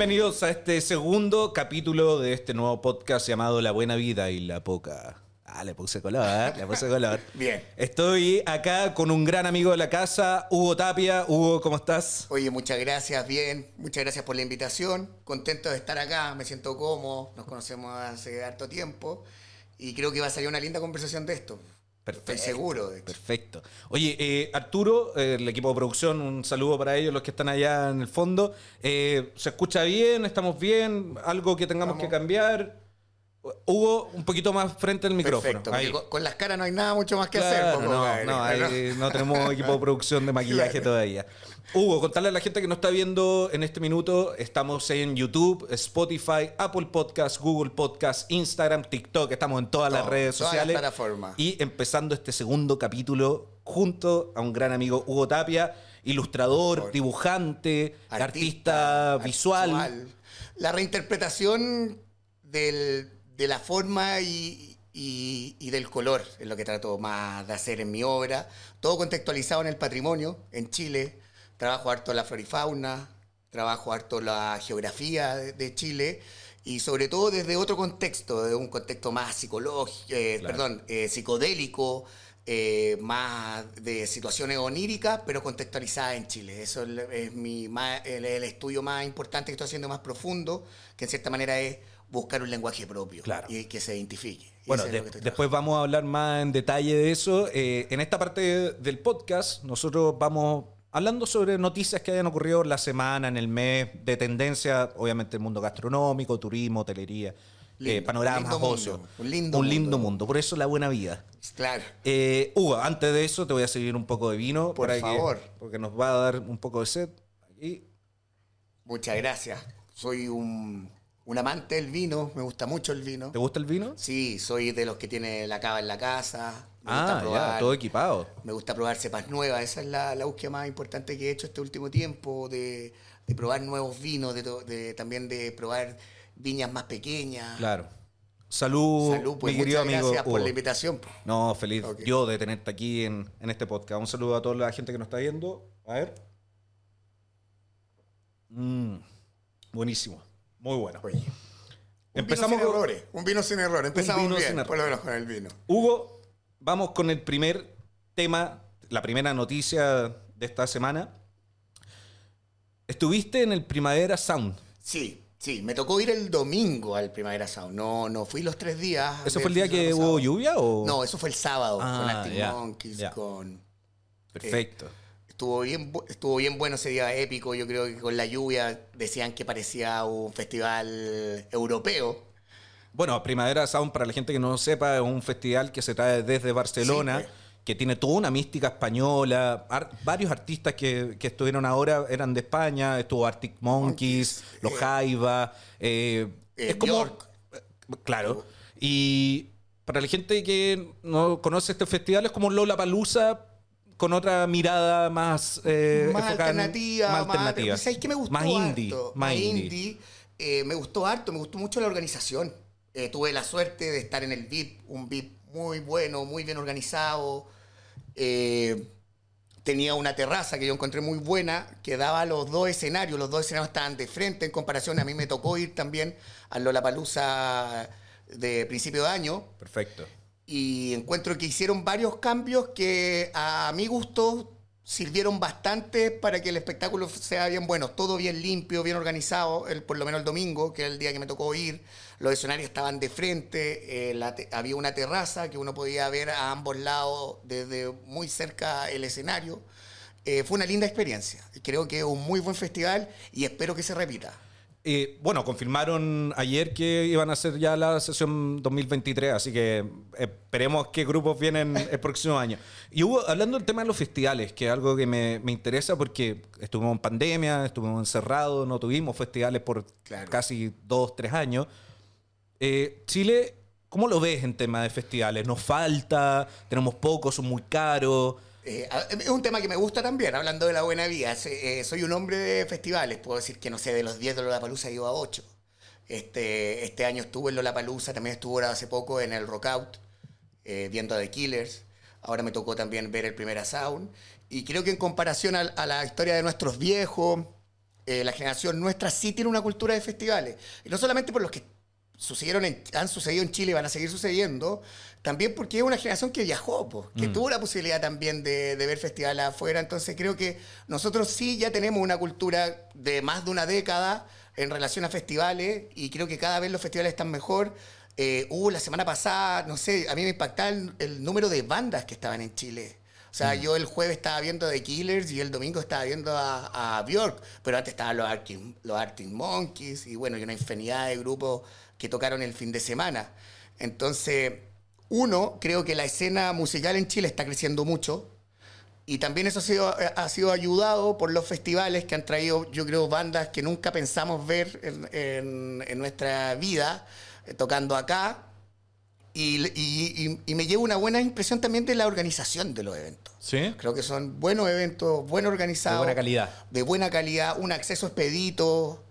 Bienvenidos a este segundo capítulo de este nuevo podcast llamado La Buena Vida y la Poca. Ah, le puse color, ¿eh? Le puse color. Bien. Estoy acá con un gran amigo de la casa, Hugo Tapia. Hugo, ¿cómo estás? Oye, muchas gracias, bien. Muchas gracias por la invitación. Contento de estar acá, me siento cómodo. Nos conocemos hace harto tiempo. Y creo que va a salir una linda conversación de esto. Perfecto. Estoy seguro de hecho. Perfecto. Oye, eh, Arturo, eh, el equipo de producción, un saludo para ellos, los que están allá en el fondo. Eh, ¿Se escucha bien? ¿Estamos bien? ¿Algo que tengamos Vamos. que cambiar? Hugo, un poquito más frente al micrófono. Perfecto. Ahí. porque Con, con las caras no hay nada mucho más que Claro, hacer. no, no, ahí no tenemos equipo de producción de maquillaje Claro. todavía. Hugo, contarle a la gente que nos está viendo en este minuto, estamos en YouTube, Spotify, Apple Podcast, Google Podcast, Instagram, TikTok, estamos en todas las redes todas sociales. las plataformas. Y empezando este segundo capítulo junto a un gran amigo Hugo Tapia, ilustrador, dibujante, artista, visual. La reinterpretación del- de la forma y, y- y del color es lo que trato más de hacer en mi obra. Todo contextualizado en el patrimonio, en Chile. Trabajo harto la flora y fauna, trabajo harto la geografía de, de Chile y sobre todo desde otro contexto, de un contexto más psicológico, eh, Claro. perdón, eh, psicodélico, eh, más de situaciones oníricas, pero contextualizadas en Chile. Eso es, es mi, más- el, el estudio más importante que estoy haciendo, más profundo, que en cierta manera es buscar un lenguaje propio Claro. y que se identifique. Bueno, de- después vamos a hablar más en detalle de eso. Eh, en esta parte del podcast, nosotros vamos hablando sobre noticias que hayan ocurrido la semana, en el mes, de tendencia, obviamente el mundo gastronómico, turismo, hotelería, eh, panoramas, un lindo ocio. un lindo un lindo mundo. mundo. Por eso la buena vida. Claro. Eh, Hugo, antes de eso te voy a servir un poco de vino. Por que- favor. porque nos va a dar un poco de sed. Aquí. Muchas gracias. Soy un, un amante del vino, me gusta mucho el vino. ¿Te gusta el vino? Sí, soy de los que tiene la cava en la casa. Me gusta Ah, ya, probar. todo equipado. Me gusta probar cepas nuevas, esa es la, la búsqueda más importante que he hecho este último tiempo, de, de probar nuevos vinos, de, de- también de probar viñas más pequeñas. Claro. Salud, Salud, pues mi querido muchas amigo. gracias por la invitación. po. No, feliz yo de tenerte aquí en, en este podcast. Un saludo a toda la gente que nos está viendo. A ver. Mm, buenísimo. Muy bueno. Oye, un Empezamos vino sin con- errores, un vino sin errores. Empezamos vino bien, sin por lo menos con el vino. Hugo, vamos con el primer tema, la primera noticia de esta semana. Estuviste en el Primavera Sound. Sí, sí, me tocó ir el domingo al Primavera Sound, no, no fui los tres días. ¿Ese del fue el día que hubo lluvia o...? No, eso fue el sábado, Ah, con Arctic ya, Monkeys, ya. con... Perfecto. Estuvo bien, estuvo bien bueno ese día épico. Yo creo que con la lluvia decían que parecía un festival europeo. Bueno, Primavera Sound, para la gente que no lo sepa, es un festival que se trae desde Barcelona, Sí, pues. que tiene toda una mística española. Ar- varios artistas que, que estuvieron ahora eran de España. Estuvo Arctic Monkeys, Monkeys, Los eh, Jaiba. eh, eh, es como. Bjork. Claro. Y para la gente que no conoce este festival, es como Lola Palusa con otra mirada más, eh, más en- alternativa, más más, alternativa. ¿Sabes qué me gustó Más indie, harto? más indie. indie. Eh, me gustó harto, me gustó mucho la organización. Eh, tuve la suerte de estar en el VIP, un VIP muy bueno, muy bien organizado. Eh, tenía una terraza que yo encontré muy buena, que daba los dos escenarios. Los dos escenarios estaban de frente en comparación. A mí me tocó ir también a Lollapalooza de principio de año. Perfecto. Y encuentro que hicieron varios cambios que a mi gusto sirvieron bastante para que el espectáculo sea bien bueno. Todo bien limpio, bien organizado, el, por lo menos el domingo, que es el día que me tocó ir. Los escenarios estaban de frente, eh, había una terraza que uno podía ver a ambos lados desde muy cerca el escenario. Eh, fue una linda experiencia. Creo que es un muy buen festival y espero que se repita. Eh, bueno, confirmaron ayer que iban a hacer ya la sesión 2023, así que esperemos qué grupos vienen el próximo año. Y hubo, hablando del tema de los festivales, que es algo que me, me interesa porque estuvimos en pandemia, estuvimos encerrados, no tuvimos festivales por Claro. casi dos, tres años. Eh, Chile, ¿cómo lo ves en tema de festivales? ¿Nos falta? ¿Tenemos pocos? ¿Son muy caros? Eh, es un tema que me gusta también, hablando de la buena vida. Eh, soy un hombre de festivales, puedo decir que no sé, de los 10 de Lollapalooza he ido a 8. Este, este año estuve en Lollapalooza, también estuve hace poco en el Rockout, eh, viendo a The Killers. Ahora me tocó también ver el primer Sound. Y creo que en comparación a, a la historia de nuestros viejos, eh, la generación nuestra sí tiene una cultura de festivales. Y no solamente por los que sucedieron en- han sucedido en Chile y van a seguir sucediendo, también porque es una generación que viajó, po, que tuvo la posibilidad también de, de ver festivales afuera. Entonces creo que nosotros sí ya tenemos una cultura de más de una década en relación a festivales y creo que cada vez los festivales están mejor. Eh, hubo la semana pasada, no sé, a mí me impactaba el, el número de bandas que estaban en Chile. O sea, yo el jueves estaba viendo The Killers y el domingo estaba viendo a, a Björk, pero antes estaban los Arctic, los Arctic Monkeys y bueno, y una infinidad de grupos que tocaron el fin de semana. Entonces, uno, creo que la escena musical en Chile está creciendo mucho. Y también eso ha sido, ha sido ayudado por los festivales que han traído, yo creo, bandas que nunca pensamos ver en, en- en nuestra vida eh, tocando acá. Y, y- y- y me llevo una buena impresión también de la organización de los eventos. ¿Sí? Creo que son buenos eventos, buen organizados. De buena calidad. De buena calidad, un acceso expedito.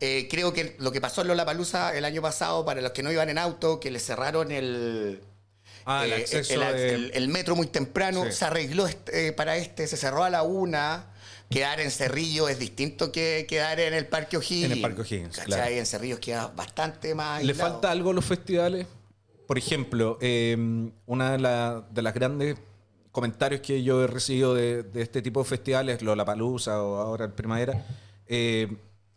Eh, creo que lo que pasó en Lollapalooza el año pasado, para los que no iban en auto, que le cerraron el, Ah, eh, acceso el, de- el- el metro muy temprano, Sí. se arregló este, eh, para este, se cerró a la una. Quedar en Cerrillo es distinto que quedar en el Parque O'Higgins. En el Parque O'Higgins, ¿cachai? claro. En Cerrillo queda bastante más ¿Le aislado. falta algo a los festivales? Por ejemplo, eh, una de, la- de las grandes comentarios que yo he recibido de, de este tipo de festivales, Lollapalooza o ahora el Primavera, eh,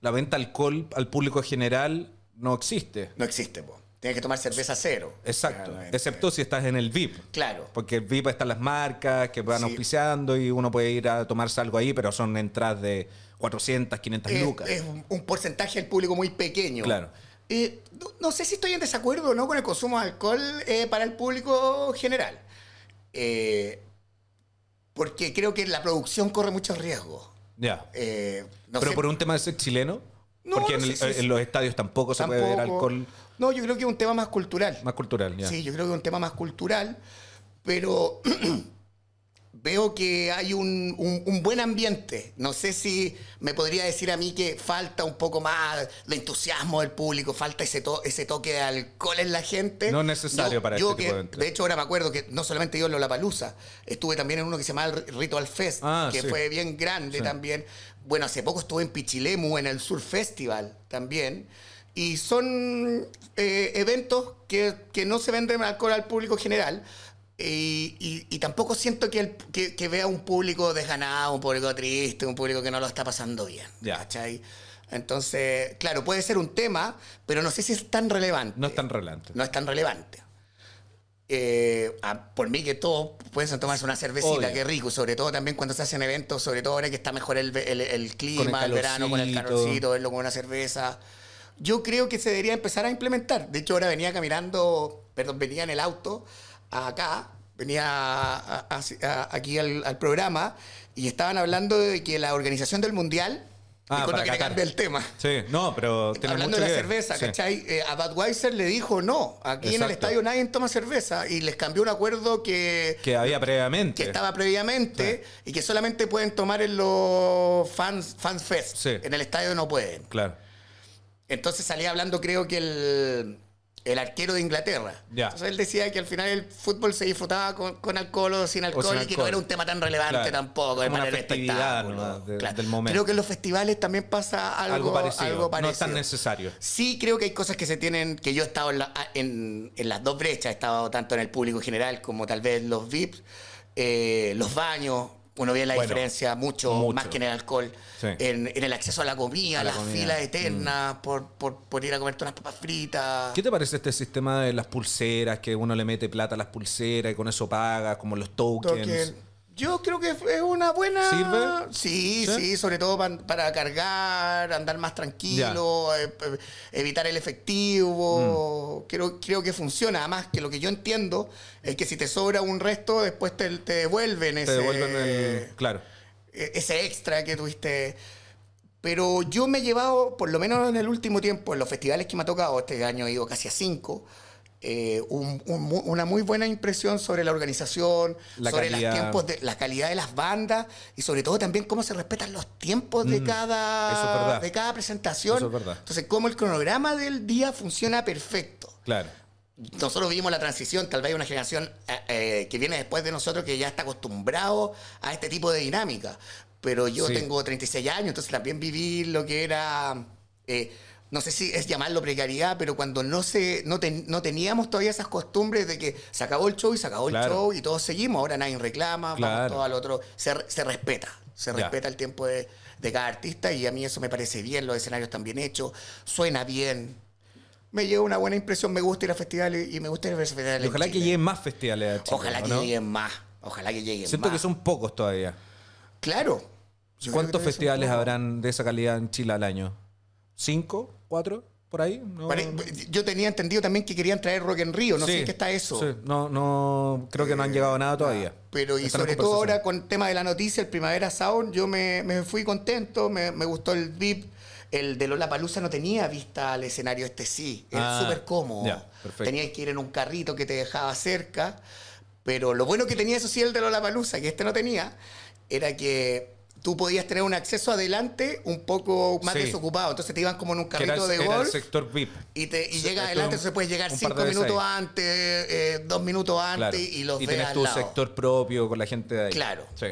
la venta de alcohol al público general no existe. No existe, po. Tienes que tomar cerveza cero. Exacto, Realmente. excepto si estás en el VIP. Claro. Porque el VIP están las marcas que van Sí. auspiciando y uno puede ir a tomarse algo ahí, pero son entradas de 400, 500 es, lucas. es un, porcentaje del público muy pequeño. Claro. Eh, no, no sé si estoy en desacuerdo o no con el consumo de alcohol eh, para el público general. Eh, porque creo que la producción corre muchos riesgos. Ya. Eh, no pero sé- por un tema de ser chileno, No, porque no en, los estadios tampoco, se puede ver alcohol No, yo creo que es un tema más cultural. más cultural. Ya. Sí, yo creo que es un tema más cultural, pero veo que hay un, un- un buen ambiente. No sé si me podría decir a mí que falta un poco más de entusiasmo del público, falta ese, to- ese toque de alcohol en la gente. No es necesario para yo este que, tipo de. De hecho, ahora me acuerdo que no solamente yo en Lollapalooza, estuve también en uno que se llama el Ritual Fest, Ah, que sí. fue bien grande Sí. también. Bueno, hace poco estuve en Pichilemu, en el Sur Festival también. Y son eh, eventos que, que no se venden alcohol al público general. Y, y- y tampoco siento que, el- que, que vea un público desganado, un público triste, un público que no lo está pasando bien. Ya. ¿cachai? Entonces, claro, puede ser un tema, pero no sé si es tan relevante. No es tan relevante. No es tan relevante. Eh, ah, por mí que todos pueden tomarse una cervecita, Obvio. qué rico, sobre todo también cuando se hacen eventos, sobre todo ahora que está mejor el, el- el clima, el, verano, con el calorcito, verlo con una cerveza. Yo creo que se debería empezar a implementar. De hecho, ahora venía caminando, perdón, venía en el auto acá, venía a- a- a- aquí al, al programa y estaban hablando de que la organización del mundial, Ah, para que cambie el tema, Sí, no, pero Hablando de la cerveza, Sí. ¿cachai? Eh, a Budweiser le dijo no, aquí en el estadio nadie toma cerveza y les cambió un acuerdo que, Que había previamente. que estaba previamente y que solamente pueden tomar en los fans, fans fest. Sí. En el estadio no pueden. Claro. Entonces salía hablando creo que el, el arquero de Inglaterra. Entonces él decía que al final el fútbol se disfrutaba con, con alcohol o sin alcohol sin y que no era un tema tan relevante Claro. tampoco. de manera espectáculo. de- del momento. Creo que en los festivales también pasa algo, Algo parecido. algo No es tan necesario. Sí, creo que hay cosas que se tienen, que yo he estado en, la- en- en las dos brechas, he estado tanto en el público general como tal vez los VIPs, eh, los baños, uno ve la Bueno, diferencia mucho, mucho. más que en el alcohol, Sí. en, en el acceso a la comida, A la las comida. Mm. filas eternas por, por, por ir a comerte unas papas fritas. ¿Qué te parece este sistema de las pulseras, que uno le mete plata a las pulseras y con eso paga, como los tokens? Token. Yo creo que es una buena. ¿Sirve? Sí, ¿Sí? sí, sobre todo para cargar, andar más tranquilo, eh, eh, evitar el efectivo. Mm. Creo, creo que funciona. Además, que lo que yo entiendo es que si te sobra un resto, después te, te devuelven Te ese, devuelven el... Claro. e- ese extra que tuviste. Pero yo me he llevado, por lo menos en el último tiempo, en los festivales que me ha tocado, este año he ido casi a cinco, eh, un- un mu- una muy buena impresión sobre la organización, La sobre calidad. los tiempos de, la calidad de las bandas y sobre todo también cómo se respetan los tiempos de, Mm, es cada, verdad. de cada presentación. Eso es verdad. Entonces, cómo el cronograma del día funciona perfecto Claro. nosotros vivimos la transición, tal vez hay una generación eh, eh, que viene después de nosotros que ya está acostumbrado a este tipo de dinámica. pero yo Sí. tengo 36 años, entonces también viví lo que era, eh, no sé si es llamarlo precariedad, pero cuando no, se, no, ten- no teníamos todavía esas costumbres de que se acabó el show y se acabó Claro. el show y todos seguimos, ahora nadie reclama, Claro. vamos todo al otro, se, se respeta, se Ya. respeta el tiempo de, de cada artista y a mí eso me parece bien, los escenarios están bien hechos, suena bien. Me lleva una buena impresión, me gusta ir a festivales y me gusta ir a festivales. Y ojalá que lleguen más festivales a Chile, Ojalá ¿o que no? lleguen más. Ojalá que lleguen Siento más. que son pocos todavía. Claro. Yo ¿Cuántos festivales habrán de esa calidad en Chile al año? ¿Cinco? ¿Cuatro? ¿Por ahí? No, Yo tenía entendido también que querían traer Rock en Río. No sé en qué está eso. sí. No, no, creo que no han llegado a nada todavía. Pero y Están sobre todo ahora con el tema de la noticia, el Primavera Sound, yo me, me fui contento, me, me gustó el VIP. El de Lola Palusa no tenía vista al escenario, este sí. Era Ah, súper cómodo. Tenías que ir en un carrito que te dejaba cerca. Pero lo bueno que tenía, eso sí, el de Lola Palusa, que este no tenía, era que tú podías tener un acceso adelante un poco más Sí. desocupado. Entonces te iban como en un era, carrito de era el golf. sector VIP. Y, te, y llega adelante, un- entonces puedes llegar cinco minutos antes, eh, dos minutos antes Claro. y los y tenés al tu lado. sector propio con la gente de ahí. Claro. Sí.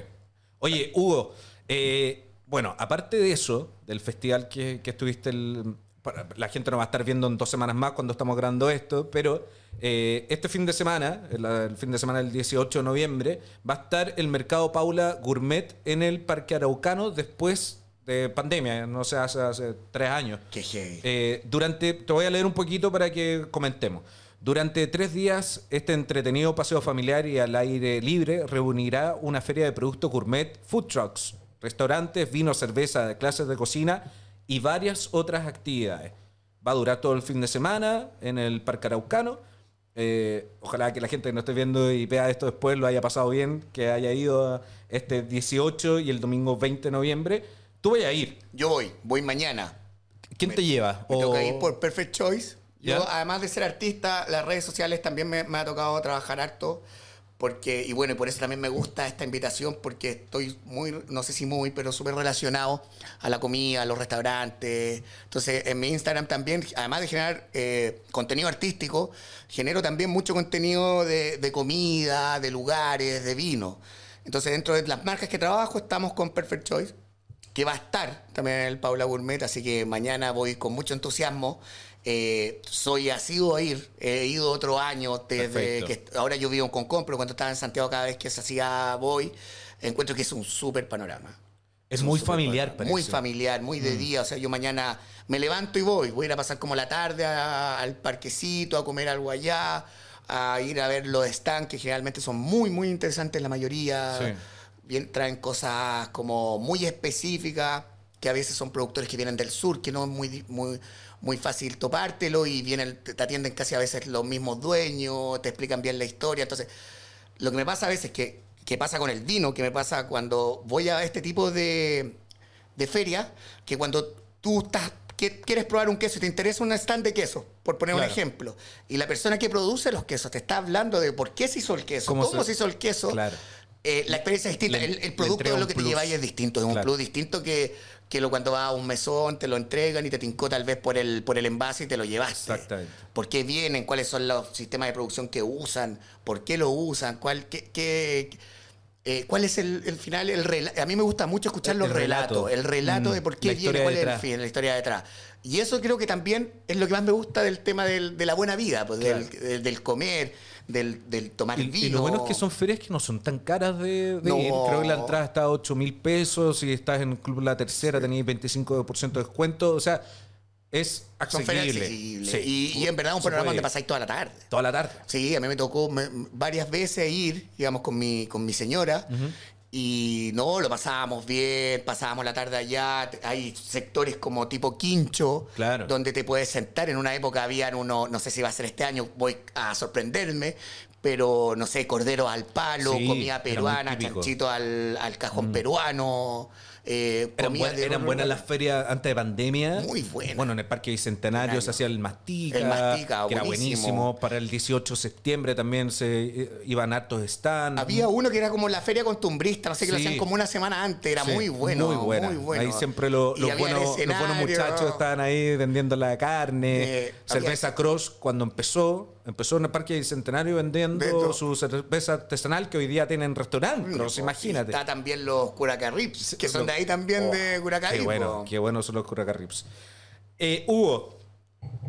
Oye, Hugo, eh, bueno, aparte de eso, del festival que, que estuviste, el- la gente nos va a estar viendo en dos semanas más cuando estamos grabando esto, pero eh, este fin de semana, el, el fin de semana del 18 de noviembre, va a estar el Mercado Paula Gourmet en el Parque Araucano después de pandemia, no sé, hace, hace tres años. Qué heavy. Eh, durante, te voy a leer un poquito para que comentemos. Durante tres días, este entretenido paseo familiar y al aire libre reunirá una feria de productos gourmet, food trucks, restaurantes, vino, cerveza, clases de cocina y varias otras actividades. Va a durar todo el fin de semana en el Parque Araucano. Eh, ojalá que la gente que nos esté viendo y vea esto después lo haya pasado bien, que haya ido a este 18 y el domingo 20 de noviembre. Tú vayas a ir. Yo voy, voy mañana. ¿Quién te lleva? Me O- toca ir por Perfect Choice. Yo, además de ser artista, las redes sociales también me, me ha tocado trabajar harto. Porque, y bueno, y por eso también me gusta esta invitación, porque estoy muy, no sé si muy, pero súper relacionado a la comida, a los restaurantes. Entonces, en mi Instagram también, además de generar eh, contenido artístico, genero también mucho contenido de, de comida, de lugares, de vino. Entonces, dentro de las marcas que trabajo, estamos con Perfect Choice que va a estar también en el Paula Gourmet, así que mañana voy con mucho entusiasmo. Eh, soy asiduo a ir, he ido otro año desde Perfecto. que ahora yo vivo en Concón, pero cuando estaba en Santiago cada vez que se hacía voy, encuentro que es un súper panorama. Es muy familiar, panorama. parece. Muy familiar, muy de día. O sea, yo mañana me levanto y voy. Voy a ir a pasar como la tarde a- al parquecito, a comer algo allá, a ir a ver los stands, que generalmente son muy, muy interesantes la mayoría. Sí. Bien, traen cosas como muy específicas, que a veces son productores que vienen del sur, que no es muy, muy fácil topártelo y vienen, te atienden casi a veces los mismos dueños, te explican bien la historia. Entonces, lo que me pasa a veces que, que pasa con el vino, que me pasa cuando voy a este tipo de, de feria, que cuando tú estás que quieres probar un queso y te interesa un stand de queso, por poner Claro. un ejemplo, y la persona que produce los quesos te está hablando de por qué se hizo el queso, ¿Cómo cómo, se- se, hizo el queso, Claro. Eh, la experiencia es distinta. Le- el, el producto de lo que plus. te lleváis es distinto, es un Claro. plus distinto que, que lo cuando vas a un mesón, te lo entregan y te tincó tal vez por el, por el envase y te lo llevaste. Exactamente. ¿Por qué vienen? ¿Cuáles son los sistemas de producción que usan? ¿Por qué lo usan? ¿Cuál, qué, qué- eh, ¿Cuál es el, el final? El rela- a mí me gusta mucho escuchar los el relato. relatos, el relato Mm, de por qué viene, cuál detrás. es el fin, la historia detrás. Y eso creo que también es lo que más me gusta del tema del- de la buena vida, pues, del, del- del comer, del, del tomar Y, vino. y lo bueno es que son ferias que no son tan caras de, de No. ir. Creo que la entrada está a 8 mil pesos. Si estás en el Club La Tercera, tenéis 25% de descuento. O sea, es accesible. Sí. Y, y en verdad un Se programa donde pasáis toda la tarde. Toda la tarde. Sí, a mí me tocó me- varias veces ir, digamos, con mi, con mi señora. Y no, lo pasábamos bien, pasábamos la tarde allá. Hay sectores como tipo quincho, Claro. donde te puedes sentar. En una época habían uno, no sé si va a ser este año, voy a sorprenderme, pero no sé, cordero al palo, Sí, comida peruana. Mm. chanchito al, al cajón peruano. Eh, Eran, comida buen- de eran horno buenas las ferias antes de pandemia. Muy buenas. Bueno, en el Parque Bicentenario se hacía el Mastica, El Mastica, que era buenísimo. Para el 18 de septiembre también se eh, iban hartos stands. Había uno que era como la feria costumbrista, no sé, que lo hacían como una semana antes, era Sí, muy bueno. Muy buena. muy bueno. Ahí siempre lo- los, buenos, los buenos escenario. muchachos estaban ahí vendiendo la carne. Eh, cerveza había- Cross, cuando empezó, empezó en el Parque Bicentenario vendiendo su cerveza artesanal que hoy día tienen restaurante. Y imagínate. Está también los Curacarrips, que son de ahí también Oh, de Curacarí. Qué bueno, qué bueno son los Curacarrips. Eh, Hugo,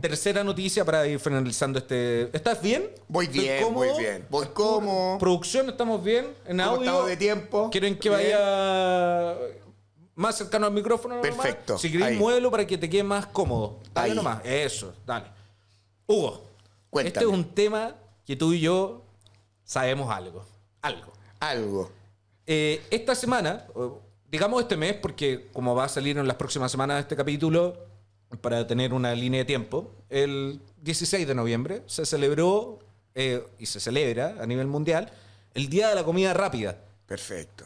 tercera noticia para ir finalizando este. ¿Estás bien? Voy ¿Estoy bien, voy bien. Voy como. Producción, ¿estamos bien? ¿En ¿Cómo audio? de tiempo? ¿Quieren que Bien. vaya más cercano al micrófono? nomás? Perfecto, Si queréis, ahí. muévelo para que te quede más cómodo. Dale Ahí. nomás. Eso, dale. Hugo, Cuéntame. este es un tema que tú y yo sabemos algo. Algo. Algo. Eh, esta semana, digamos este mes, porque como va a salir en las próximas semanas este capítulo, para tener una línea de tiempo, el 16 de noviembre se celebró eh, y se celebra a nivel mundial el Día de la Comida Rápida. Perfecto.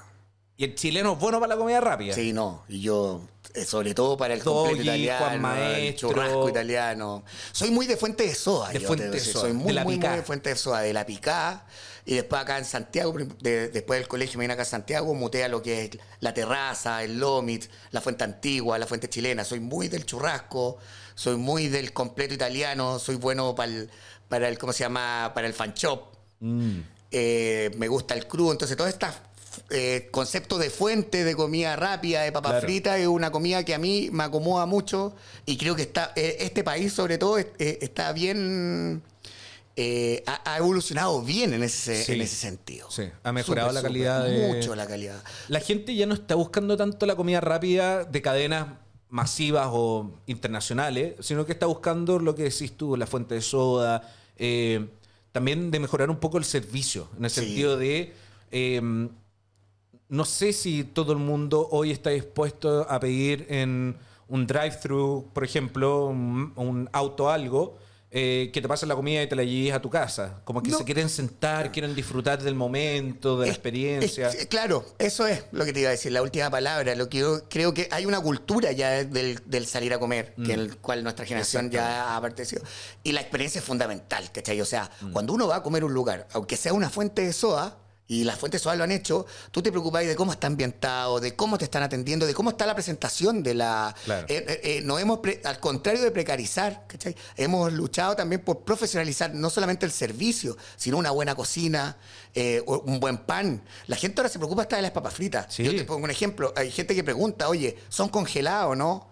Y el chileno es bueno para la comida rápida. Sí, no. Y yo, sobre todo para el Doggy, completo italiano, Juan el Maestro. churrasco italiano. Soy muy de Fuente de Soda. De yo Fuente de. Soda, Soy de muy, la muy, de Fuente de Soda, de la picá. Y después acá en Santiago, de- después del colegio me vine acá a Santiago, muté a lo que es la terraza, el Lomit, la fuente antigua, la fuente chilena. Soy muy del churrasco, soy muy del completo italiano, soy bueno para el, para el ¿cómo se llama? Para el fan shop. Mm. Eh, me gusta el crudo. Entonces, todo este concepto de fuente, de comida rápida, de papas Claro. fritas, es una comida que a mí me acomoda mucho y creo que está eh, este país, sobre todo, eh, está bien. eh, ha, ha evolucionado bien en ese, Sí. en ese sentido. Sí, ha mejorado la calidad de- Mucho la calidad. La gente ya no está buscando tanto la comida rápida de cadenas masivas o internacionales, sino que está buscando lo que decís tú, la fuente de soda, eh, también de mejorar un poco el servicio, en el Sí. sentido de... no sé si todo el mundo hoy está dispuesto a pedir en un drive-thru, por ejemplo, un, un auto algo, eh, que te pasen la comida y te la lleves a tu casa. Como que No. se quieren sentar, quieren disfrutar del momento, de la Es- experiencia. es- claro, eso es lo que te iba a decir, la última palabra. Lo que yo creo que hay una cultura ya del, del salir a comer, que en el cual nuestra generación ya ha pertenecido. Y la experiencia es fundamental, ¿cachai? O sea, cuando uno va a comer un lugar, aunque sea una fuente de soda, y las fuentes soda lo han hecho, tú te preocupás de cómo está ambientado, de cómo te están atendiendo, de cómo está la presentación de la... Claro. Eh, eh, eh, no hemos, pre- al contrario de precarizar, ¿cachai? hemos luchado también por profesionalizar no solamente el servicio, sino una buena cocina, un buen pan. La gente ahora se preocupa hasta de las papas fritas. Sí. Yo te pongo un ejemplo. Hay gente que pregunta, oye, ¿son congeladas o no?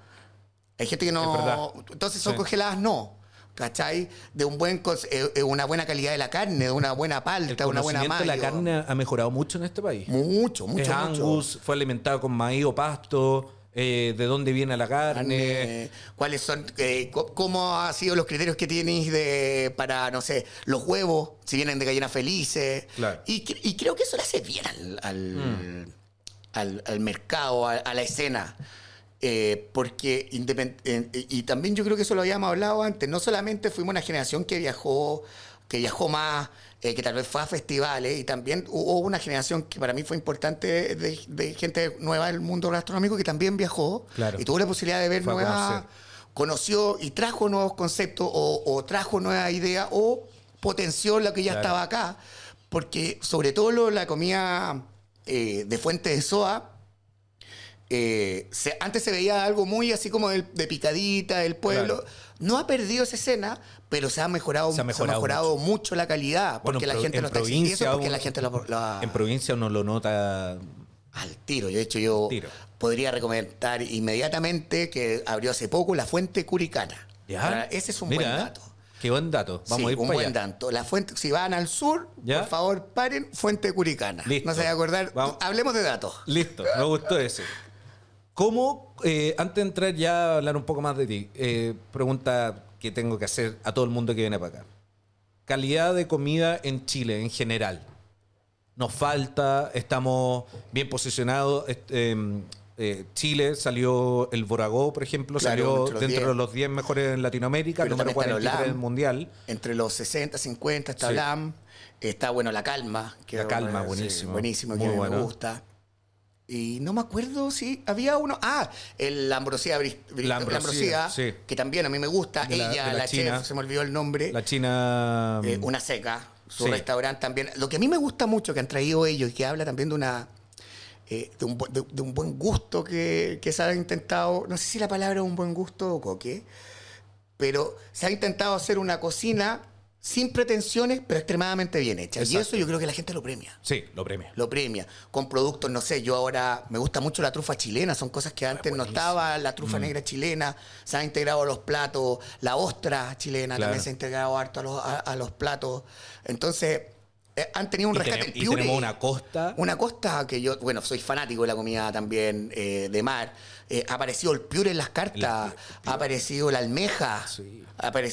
Hay gente que no... Entonces, ¿son Sí. congeladas? No. ¿Cachai? De un buen eh, eh, una buena calidad de la carne, de una buena El palta, una buena de la mayo. carne ha mejorado mucho en este país. Mucho, mucho, es mucho. Angus, fue alimentado con maíz o pasto, eh, de dónde viene la carne. cuáles son, eh, cómo han sido los criterios que tienes de, para, no sé, los huevos, si vienen de gallinas felices. Claro. Y, y creo que eso le hace bien al, al, al- al mercado, a, a la escena. Eh, porque eh, y también yo creo que eso lo habíamos hablado antes, no solamente fuimos una generación que viajó, que viajó más, eh, que tal vez fue a festivales, y también hubo una generación que para mí fue importante de, de gente nueva del mundo gastronómico que también viajó Claro. y tuvo la posibilidad de ver Fue nuevas, conoció y trajo nuevos conceptos o, o trajo nuevas ideas o potenció lo que ya Claro. estaba acá, porque sobre todo lo- la comida eh, de fuente de soa, eh, se- antes se veía algo muy así como de, picadita del pueblo. Claro. No ha perdido esa escena, pero se ha mejorado, Se ha mejorado mucho. la calidad. Porque la gente en lo está exigiendo. Porque la gente lo, lo ha- En provincia uno lo nota al tiro. Yo, de hecho, yo Tiro. podría recomendar inmediatamente que abrió hace poco la fuente curicana. ¿Ya? Ahora, ese es un Mira, buen dato. Qué buen dato. Vamos Sí, a ir un para buen allá. dato. La fuente, si van al sur, ¿Ya? por favor, paren Fuente Curicana. Listo. No se vayan a acordar. Vamos. Hablemos de datos. Listo, me gustó ese. ¿Cómo, eh, antes de entrar ya a hablar un poco más de ti, eh, pregunta que tengo que hacer a todo el mundo que viene para acá. Calidad de comida en Chile en general. Nos falta, estamos bien posicionados. est- eh, eh, Chile salió el Boragó, por ejemplo, Claro, salió dentro 10. de los 10 mejores en Latinoamérica, Pero número también está el 43 del mundial. Entre los 60, 50 está Sí. LAM. Está, bueno, La Calma. Que La Calma, buenísimo. buenísimo, que Muy mí bueno. me gusta. Y no me acuerdo si había uno. Ah, el la Ambrosía, Bris- La Ambrosía, sí. que también a mí me gusta. De Ella, la, la China. chef, se me olvidó el nombre. La China. Eh, una seca, su Sí. restaurante también. Lo que a mí me gusta mucho que han traído ellos y que habla también de una eh, de, un, de un buen gusto que, que se ha intentado, no sé si la palabra es un buen gusto o coque, pero se ha intentado hacer una cocina sin pretensiones, pero extremadamente bien hecha. Y eso yo creo que la gente lo premia. Sí, lo premia. Lo premia. Con productos, no sé, yo ahora me gusta mucho la trufa chilena, son cosas que antes no estaba, la Mm. trufa negra chilena, se ha integrado a los platos, la ostra chilena Claro. también se ha integrado harto a los, a- a los platos. Entonces, eh, han tenido un Y, rescate. tenem- el y tenemos una costa. una costa que yo, bueno, soy fanático de la comida también eh, de mar. Eh, ha aparecido el piure en las cartas, ha aparecido la almeja, Sí.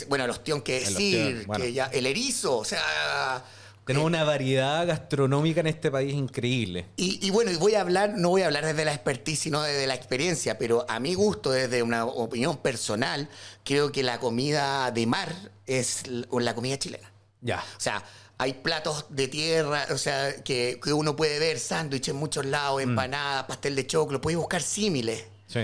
bueno, el ostión que decir, bueno. que ya, el erizo, o sea... Tenemos una variedad gastronómica en este país increíble. Y, y bueno, y voy a hablar, no voy a hablar desde la expertise, sino desde la experiencia, pero a mi gusto, desde una opinión personal, creo que la comida de mar es la comida chilena. Ya. O sea, hay platos de tierra, o sea, que, que uno puede ver, sándwich en muchos lados, Mm. empanada, pastel de choclo, puedes buscar símiles. Sí.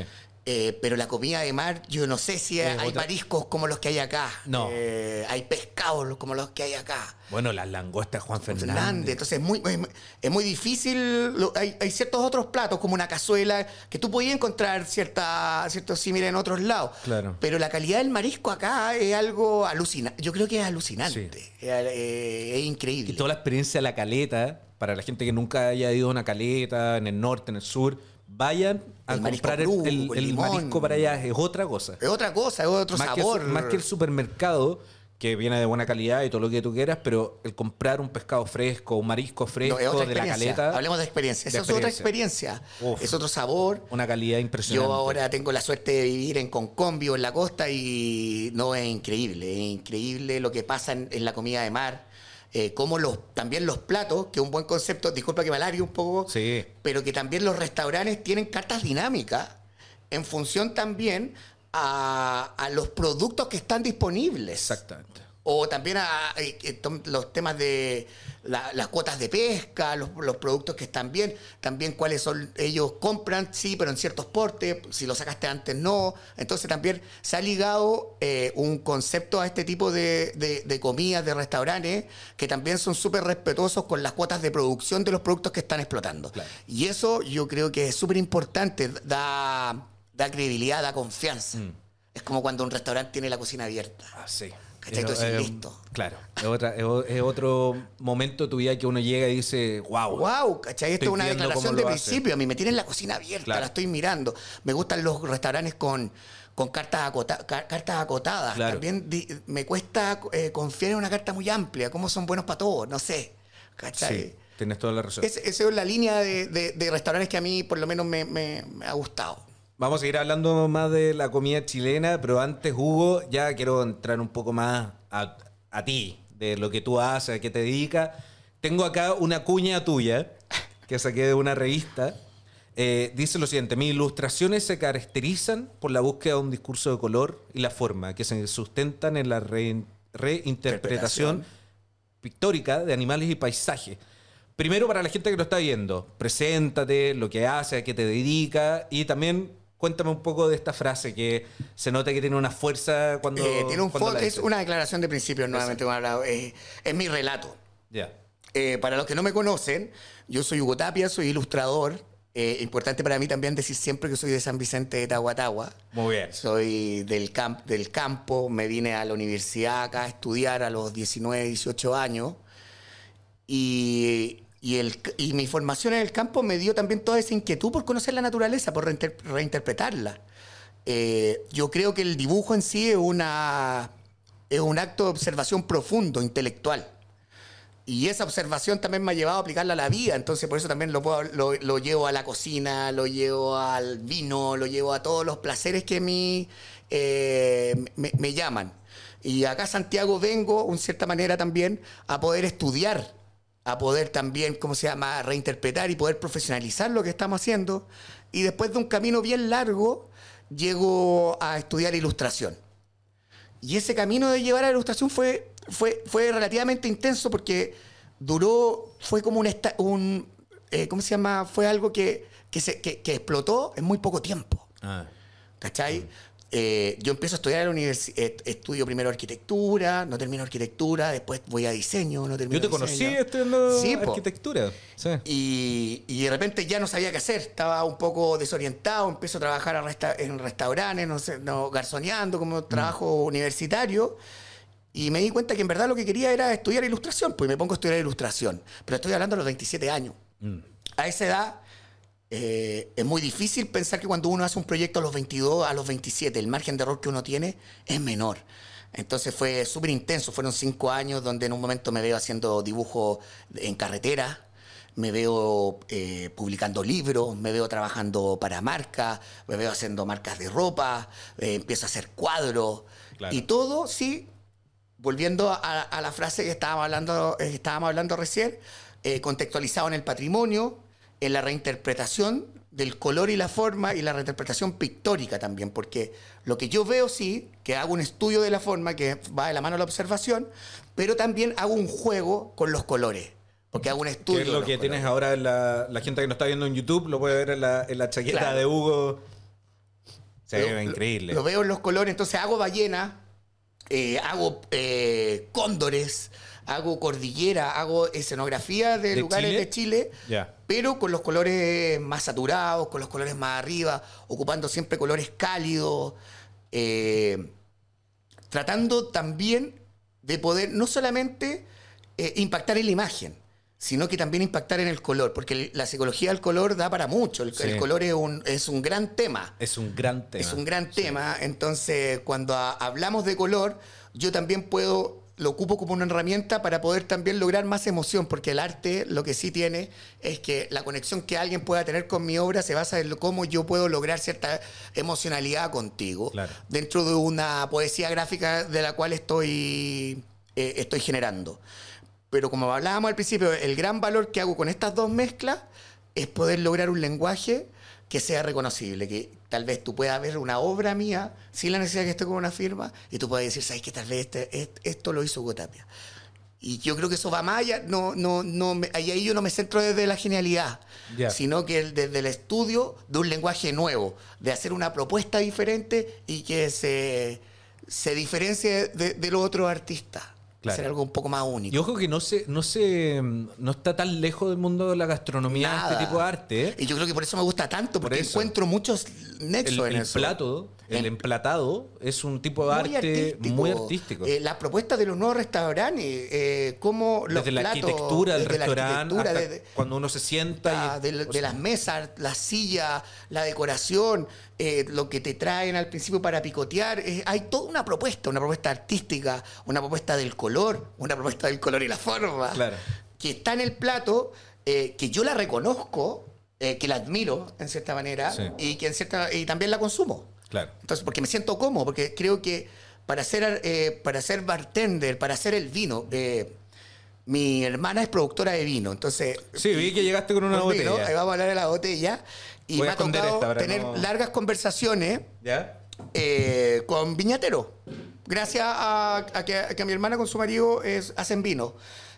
Eh, pero la comida de mar, yo no sé si hay otra- mariscos como los que hay acá. No. Eh, hay pescados como los que hay acá. Bueno, las langostas Juan Fernández. Fernández. Entonces es muy, es muy- es muy difícil. hay, hay ciertos otros platos, como una cazuela, que tú podías encontrar cierta, ciertos símiles en otros lados. Claro. Pero la calidad del marisco acá es algo alucinante. Yo creo que es alucinante. Sí. Es, eh, es increíble. Y toda la experiencia de la caleta, para la gente que nunca haya ido a una caleta, en el norte, en el sur, vayan a El comprar el- crudo, el, con el limón. marisco para allá. Es otra cosa. Es otra cosa, es otro Más sabor. más que el supermercado, que viene de buena calidad y todo lo que tú quieras, pero el comprar un pescado fresco, un marisco No, fresco es otra de la caleta, Hablemos de experiencia. Esa es otra experiencia. Uf. Es otro sabor. una calidad impresionante. Yo ahora tengo la suerte de vivir en Concombio, en la costa, y no es increíble. Es increíble lo que pasa en, en la comida de mar. Eh, como los, también los platos, que es un buen concepto, disculpa que me alargue un poco, Sí. pero que también los restaurantes tienen cartas dinámicas en función también a, a los productos que están disponibles. Exactamente. O también a, eh, eh, los temas de la- las cuotas de pesca, los, los productos que están bien, también cuáles son, ellos compran, sí, pero en ciertos portes, si lo sacaste antes no. Entonces también se ha ligado eh, un concepto a este tipo de, de- de comidas, de restaurantes, que también son súper respetuosos con las cuotas de producción de los productos que están explotando. Claro. Y eso yo creo que es súper importante, da, da credibilidad, da confianza. Es como cuando un restaurante tiene la cocina abierta. Ah, sí. ¿Cachai? Entonces, eh, listo. Claro. Es, otra- otro momento de tu vida que uno llega y dice, wow. Wow, ¿cachai? Esto es una declaración de hace. principio. A mí me tienen la cocina abierta, Claro. la estoy mirando. Me gustan los restaurantes con, con cartas, acota- ca- cartas acotadas. Claro. También di- me cuesta eh, confiar en una carta muy amplia. ¿Cómo son buenos para todos? No sé. ¿Cachai? Sí, tienes toda la razón. Es- Esa es la línea de, de- de restaurantes que a mí por lo menos me, me- me ha gustado. Vamos a seguir hablando más de la comida chilena, pero antes, Hugo, ya quiero entrar un poco más a, a ti, de lo que tú haces, a qué te dedicas. Tengo acá una cuña tuya que saqué de una revista. Eh, dice lo siguiente, mis ilustraciones se caracterizan por la búsqueda de un discurso de color y la forma que se sustentan en la re- reinterpretación pictórica de animales y paisajes. Primero, para la gente que lo está viendo, preséntate, lo que hace, a qué te dedica y también cuéntame un poco de esta frase que se nota que tiene una fuerza cuando. Eh, tiene un cuando la es una declaración de principios, nuevamente. como hablaba, eh, es mi relato. Ya. Eh, para los que no me conocen, yo soy Hugo Tapia, soy ilustrador. Eh, importante para mí también decir siempre que soy de San Vicente de Tahuatahua. Muy bien. Soy del, camp- del campo, me vine a la universidad acá a estudiar a los 19, 18 años. Y, y, el, y mi formación en el campo me dio también toda esa inquietud por conocer la naturaleza, por reinter- reinterpretarla. Eh, yo creo que el dibujo en sí es, una, es un acto de observación profundo, intelectual. Y esa observación también me ha llevado a aplicarla a la vida, entonces por eso también lo, lo, llevo a la cocina, lo llevo al vino, lo llevo a todos los placeres que eh, me, me llaman. Y acá Santiago vengo, en cierta manera también, a poder estudiar, a poder también, ¿cómo se llama?, reinterpretar y poder profesionalizar lo que estamos haciendo. Y después de un camino bien largo, llego a estudiar ilustración. Y ese camino de llevar a la ilustración fue, fue, fue relativamente intenso porque duró, fue como un, un- eh, ¿cómo se llama? Fue algo que, que, se, que, que explotó en muy poco tiempo. Ah. ¿Cachai? Eh, yo empiezo a estudiar en la universidad, estudio primero arquitectura, no termino arquitectura, después voy a diseño, no termino Yo te conocí diseño. estudiando Sí, arquitectura. Sí. Y, y de repente ya no sabía qué hacer, estaba un poco desorientado, empiezo a trabajar a resta- en restaurantes, no sé, no, garzoneando como trabajo universitario. Y me di cuenta que en verdad lo que quería era estudiar ilustración, pues me pongo a estudiar ilustración. Pero estoy hablando de los 27 años. A esa edad eh, es muy difícil pensar que cuando uno hace un proyecto a los 22, a los 27, el margen de error que uno tiene es menor. Entonces fue súper intenso, fueron cinco años donde en un momento me veo haciendo dibujos en carretera, me veo eh, publicando libros, me veo trabajando para marcas, me veo haciendo marcas de ropa, eh, empiezo a hacer cuadros Claro. y todo, sí, volviendo a, a la frase que estábamos hablando, eh, estábamos hablando recién, contextualizado en el patrimonio, en la reinterpretación del color y la forma y la reinterpretación pictórica también, porque lo que yo veo sí, que hago un estudio de la forma que va de la mano a la observación, pero también hago un juego con los colores, porque hago un estudio. Que es lo que tienes ahora en la, la gente que nos está viendo en YouTube, lo puede ver en la, en la chaqueta Claro. de Hugo. Se ve increíble. Lo veo en los colores, entonces hago ballena, eh, hago eh, cóndores, hago cordillera, hago escenografía de, ¿De lugares Chile? de Chile, pero con los colores más saturados, con los colores más arriba, ocupando siempre colores cálidos, eh, tratando también de poder no solamente eh, impactar en la imagen, sino que también impactar en el color, porque la psicología del color da para mucho, el, Sí. el color es un, es un gran tema. Es un gran tema. Es un gran tema. Entonces, cuando a- hablamos de color, yo también puedo, lo ocupo como una herramienta para poder también lograr más emoción, porque el arte lo que sí tiene es que la conexión que alguien pueda tener con mi obra se basa en cómo yo puedo lograr cierta emocionalidad contigo Claro. dentro de una poesía gráfica de la cual estoy, eh, estoy generando. Pero como hablábamos al principio, el gran valor que hago con estas dos mezclas es poder lograr un lenguaje que sea reconocible, que tal vez tú puedas ver una obra mía sin la necesidad de que esté con una firma y tú puedas decir, ¿sabes que Tal vez este- est- esto lo hizo Hugo Tapia. Y yo creo que eso va más allá, no, no, no, ahí, yo no me centro desde la genialidad, sino que desde el estudio de un lenguaje nuevo, de hacer una propuesta diferente y que se, se diferencie de, de los otros artistas. Claro. Hacer algo un poco más único. Y ojo que no se, no se, no está tan lejos del mundo de la gastronomía Nada. este tipo de arte. ¿eh? Y yo creo que por eso me gusta tanto, Por porque eso. encuentro muchos El, nexos en el eso. plato, el emplatado, es un tipo de Muy arte artístico. muy artístico. Eh, las propuestas de los nuevos restaurantes, eh, cómo los desde la arquitectura del restaurante, arquitectura, hasta desde- cuando uno se sienta Ah, y, de, las mesas, las sillas, la decoración, eh, lo que te traen al principio para picotear. eh, hay toda una propuesta, una propuesta artística, una propuesta del color, una propuesta del color y la forma, Claro. que está en el plato, eh, que yo la reconozco, que la admiro en cierta manera Sí. y que en cierta y también la consumo. Claro. Entonces, porque me siento cómodo, porque creo que para ser, eh, para ser bartender, para hacer el vino, eh, mi hermana es productora de vino, entonces... Sí, vi que llegaste con una con vino, botella. ahí vamos a hablar de la botella. Y Voy me a ha tocado tener no- largas conversaciones ¿Ya? eh, con viñatero. Gracias a, a que, a que mi hermana con su marido es- hacen vino.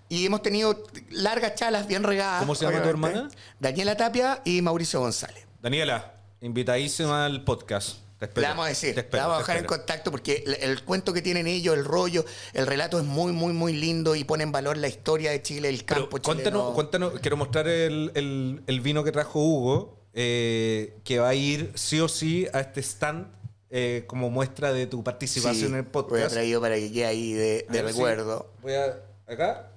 Y hemos tenido largas chalas bien regadas. ¿Cómo se llama tu hermana? Daniela Tapia y Mauricio González. Daniela, invitadísima al podcast. Espero. Le vamos a decir, espero, vamos a dejar en contacto porque el, el cuento que tienen ellos, el rollo, el relato es muy, muy, muy lindo y pone en valor la historia de Chile, el Pero campo cuéntanos, chileno. cuéntanos, quiero mostrar el, el- el vino que trajo Hugo, eh, que va a ir sí o sí a este stand eh, como muestra de tu participación Sí, en el Voy a podcast. traído para que quede ahí de, recuerdo. Voy a. Acá.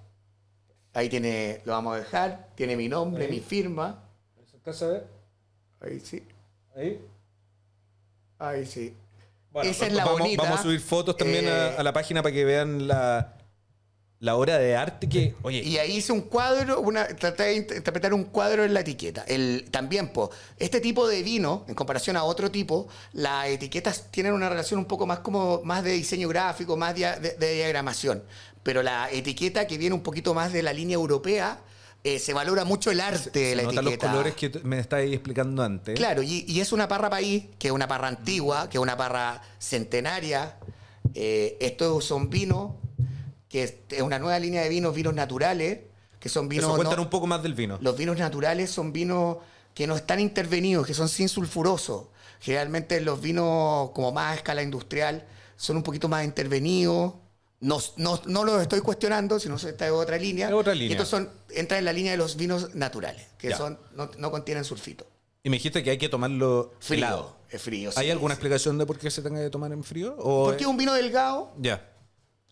Ahí tiene, lo vamos a dejar, tiene mi nombre, Ahí. mi firma. ¿Se alcanza a ver? Ahí sí, Ahí. Ahí sí. Bueno, Esa es la vamos, bonita. vamos a subir fotos también a, Eh, a la página para que vean la, la obra de arte que. Oye, Y ahí hice un cuadro, una, traté de int- interpretar un cuadro en la etiqueta. El, también, po, este tipo de vino, en comparación a otro tipo, las etiquetas tienen una relación un poco más como más de diseño gráfico, más de diagramación. Pero la etiqueta que viene un poquito más de la línea europea, eh, se valora mucho el arte de se la notan los colores que me estabas explicando antes. Claro, y, y es una parra país, que es una parra antigua, que es una parra centenaria. Eh, estos son vinos, que es una nueva línea de vinos, vinos naturales, que son vinos... Eso, cuentan no- un poco más del vino. los vinos naturales son vinos que no están intervenidos, que son sin sulfuroso. Generalmente los vinos como más a escala industrial son un poquito más intervenidos. No, no, no los estoy cuestionando, sino que esta es otra línea. Es otra Y línea. estos son, entran en la línea de los vinos naturales, que Ya. son, no, no contienen sulfito. Y me dijiste que hay que tomarlo Frío. helado. Es frío. ¿Hay alguna sí. explicación de por qué se tenga que tomar en frío? O Porque es un vino delgado, Ya.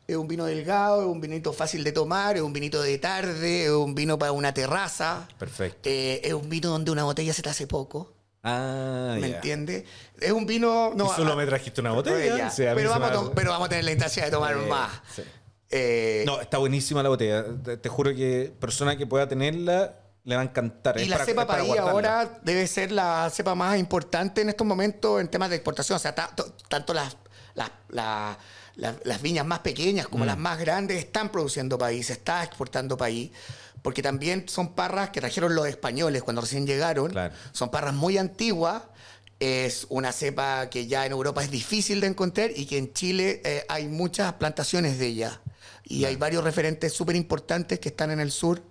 es un vino delgado, es un vinito fácil de tomar, es un vinito de tarde, es un vino para una terraza. Perfecto. Eh, es un vino donde una botella se te hace poco. Ah, ¿Me ya. entiendes? Es un vino. No, y solo ah, me trajiste una botella. pero, vamos me- pero vamos a tener la instancia de tomar Eh, más. sí. Eh, No, está buenísima la botella. Te, te juro que persona que pueda tenerla le va a encantar. y Es la para- cepa para país ahora debe ser la cepa más importante en estos momentos en temas de exportación. O sea, ta- to- tanto las, las, la- la- las viñas más pequeñas Mm. como las más grandes están produciendo país, se está exportando país. Porque también son parras que trajeron los españoles cuando recién llegaron. Claro. Son parras muy antiguas. Es una cepa que ya en Europa es difícil de encontrar y que en Chile eh, hay muchas plantaciones de ella. Y hay varios referentes súper importantes que están en el sur